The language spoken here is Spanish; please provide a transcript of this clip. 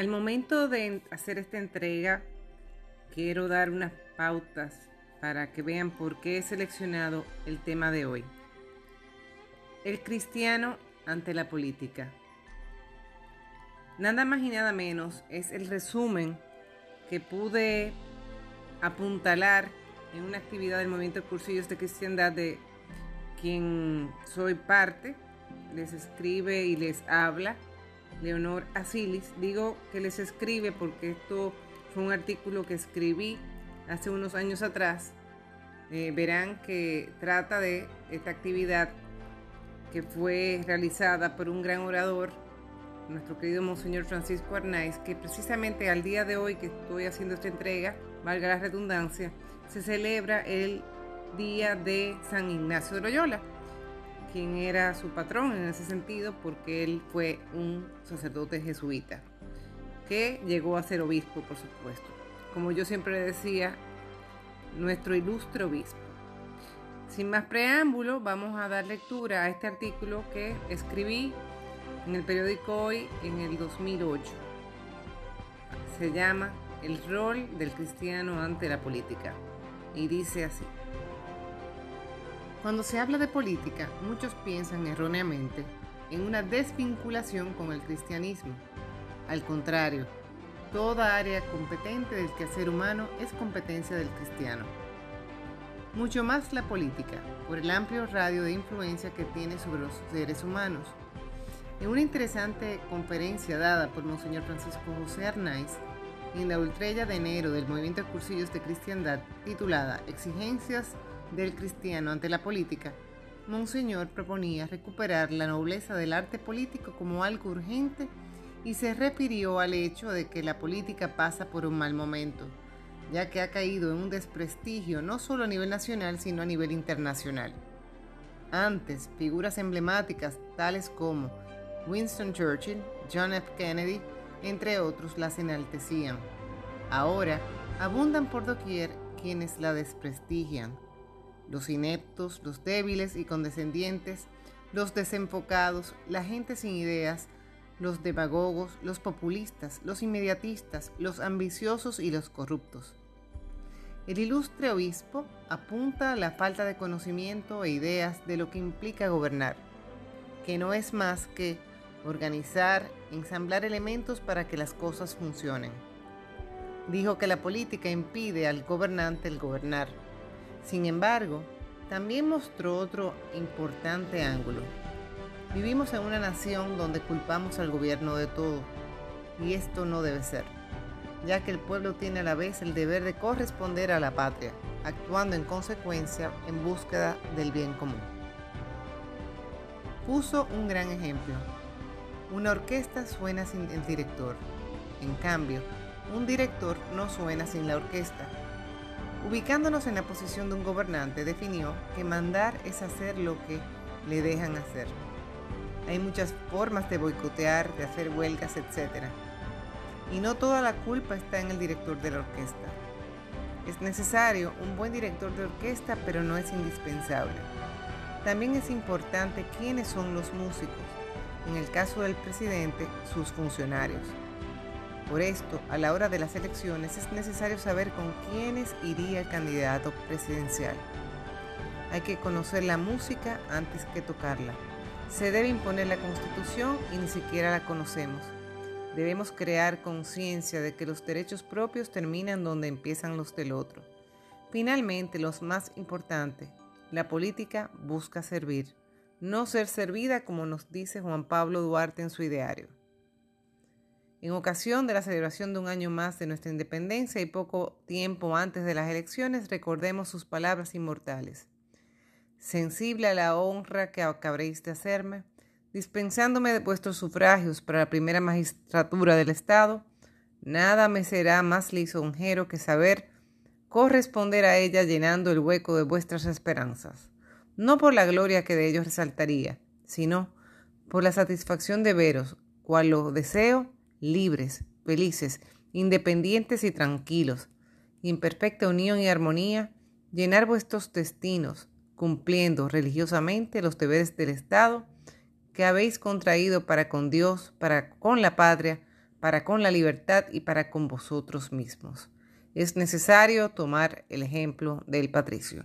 Al momento de hacer esta entrega, quiero dar unas pautas para que vean por qué he seleccionado el tema de hoy. El cristiano ante la política. Nada más y nada menos es el resumen que pude apuntalar en una actividad del movimiento cursillos de cristiandad de quien soy parte, les escribe y les habla Leonor Asilis. Digo que les escribe porque esto fue un artículo que escribí hace unos años atrás. Eh, verán que trata de esta actividad que fue realizada por un gran orador, nuestro querido Monseñor Francisco Arnaiz, que precisamente al día de hoy que estoy haciendo esta entrega, valga la redundancia, se celebra el día de San Ignacio de Loyola quien era su patrón en ese sentido, porque él fue un sacerdote jesuita, que llegó a ser obispo, por supuesto. Como yo siempre decía, nuestro ilustre obispo. Sin más preámbulo, vamos a dar lectura a este artículo que escribí en el periódico Hoy en el 2008. Se llama El rol del cristiano ante la política y dice así. Cuando se habla de política, muchos piensan erróneamente en una desvinculación con el cristianismo. Al contrario, toda área competente del quehacer humano es competencia del cristiano. Mucho más la política, por el amplio radio de influencia que tiene sobre los seres humanos. En una interesante conferencia dada por Monseñor Francisco José Arnaiz en la ultrella de enero del Movimiento de Cursillos de Cristiandad, titulada Exigencias del cristiano ante la política, Monseñor proponía recuperar la nobleza del arte político como algo urgente y se refirió al hecho de que la política pasa por un mal momento, ya que ha caído en un desprestigio no solo a nivel nacional, sino a nivel internacional. Antes, figuras emblemáticas tales como Winston Churchill, John F. Kennedy, entre otros, las enaltecían. Ahora, abundan por doquier quienes la desprestigian los ineptos, los débiles y condescendientes, los desenfocados, la gente sin ideas, los demagogos, los populistas, los inmediatistas, los ambiciosos y los corruptos. El ilustre obispo apunta a la falta de conocimiento e ideas de lo que implica gobernar, que no es más que organizar, ensamblar elementos para que las cosas funcionen. Dijo que la política impide al gobernante el gobernar sin embargo, también mostró otro importante ángulo. Vivimos en una nación donde culpamos al gobierno de todo, y esto no debe ser, ya que el pueblo tiene a la vez el deber de corresponder a la patria, actuando en consecuencia en búsqueda del bien común. Puso un gran ejemplo. Una orquesta suena sin el director. En cambio, un director no suena sin la orquesta Ubicándonos en la posición de un gobernante, definió que mandar es hacer lo que le dejan hacer. Hay muchas formas de boicotear, de hacer huelgas, etc. Y no toda la culpa está en el director de la orquesta. Es necesario un buen director de orquesta, pero no es indispensable. También es importante quiénes son los músicos, en el caso del presidente, sus funcionarios. Por esto, a la hora de las elecciones es necesario saber con quiénes iría el candidato presidencial. Hay que conocer la música antes que tocarla. Se debe imponer la constitución y ni siquiera la conocemos. Debemos crear conciencia de que los derechos propios terminan donde empiezan los del otro. Finalmente, lo más importante, la política busca servir, no ser servida como nos dice Juan Pablo Duarte en su ideario. En ocasión de la celebración de un año más de nuestra independencia y poco tiempo antes de las elecciones, recordemos sus palabras inmortales. Sensible a la honra que acabréis de hacerme, dispensándome de vuestros sufragios para la primera magistratura del Estado, nada me será más lisonjero que saber corresponder a ella llenando el hueco de vuestras esperanzas, no por la gloria que de ellos resaltaría, sino por la satisfacción de veros, cual lo deseo, libres, felices, independientes y tranquilos, y en perfecta unión y armonía, llenar vuestros destinos, cumpliendo religiosamente los deberes del Estado que habéis contraído para con Dios, para con la patria, para con la libertad y para con vosotros mismos. Es necesario tomar el ejemplo del patricio.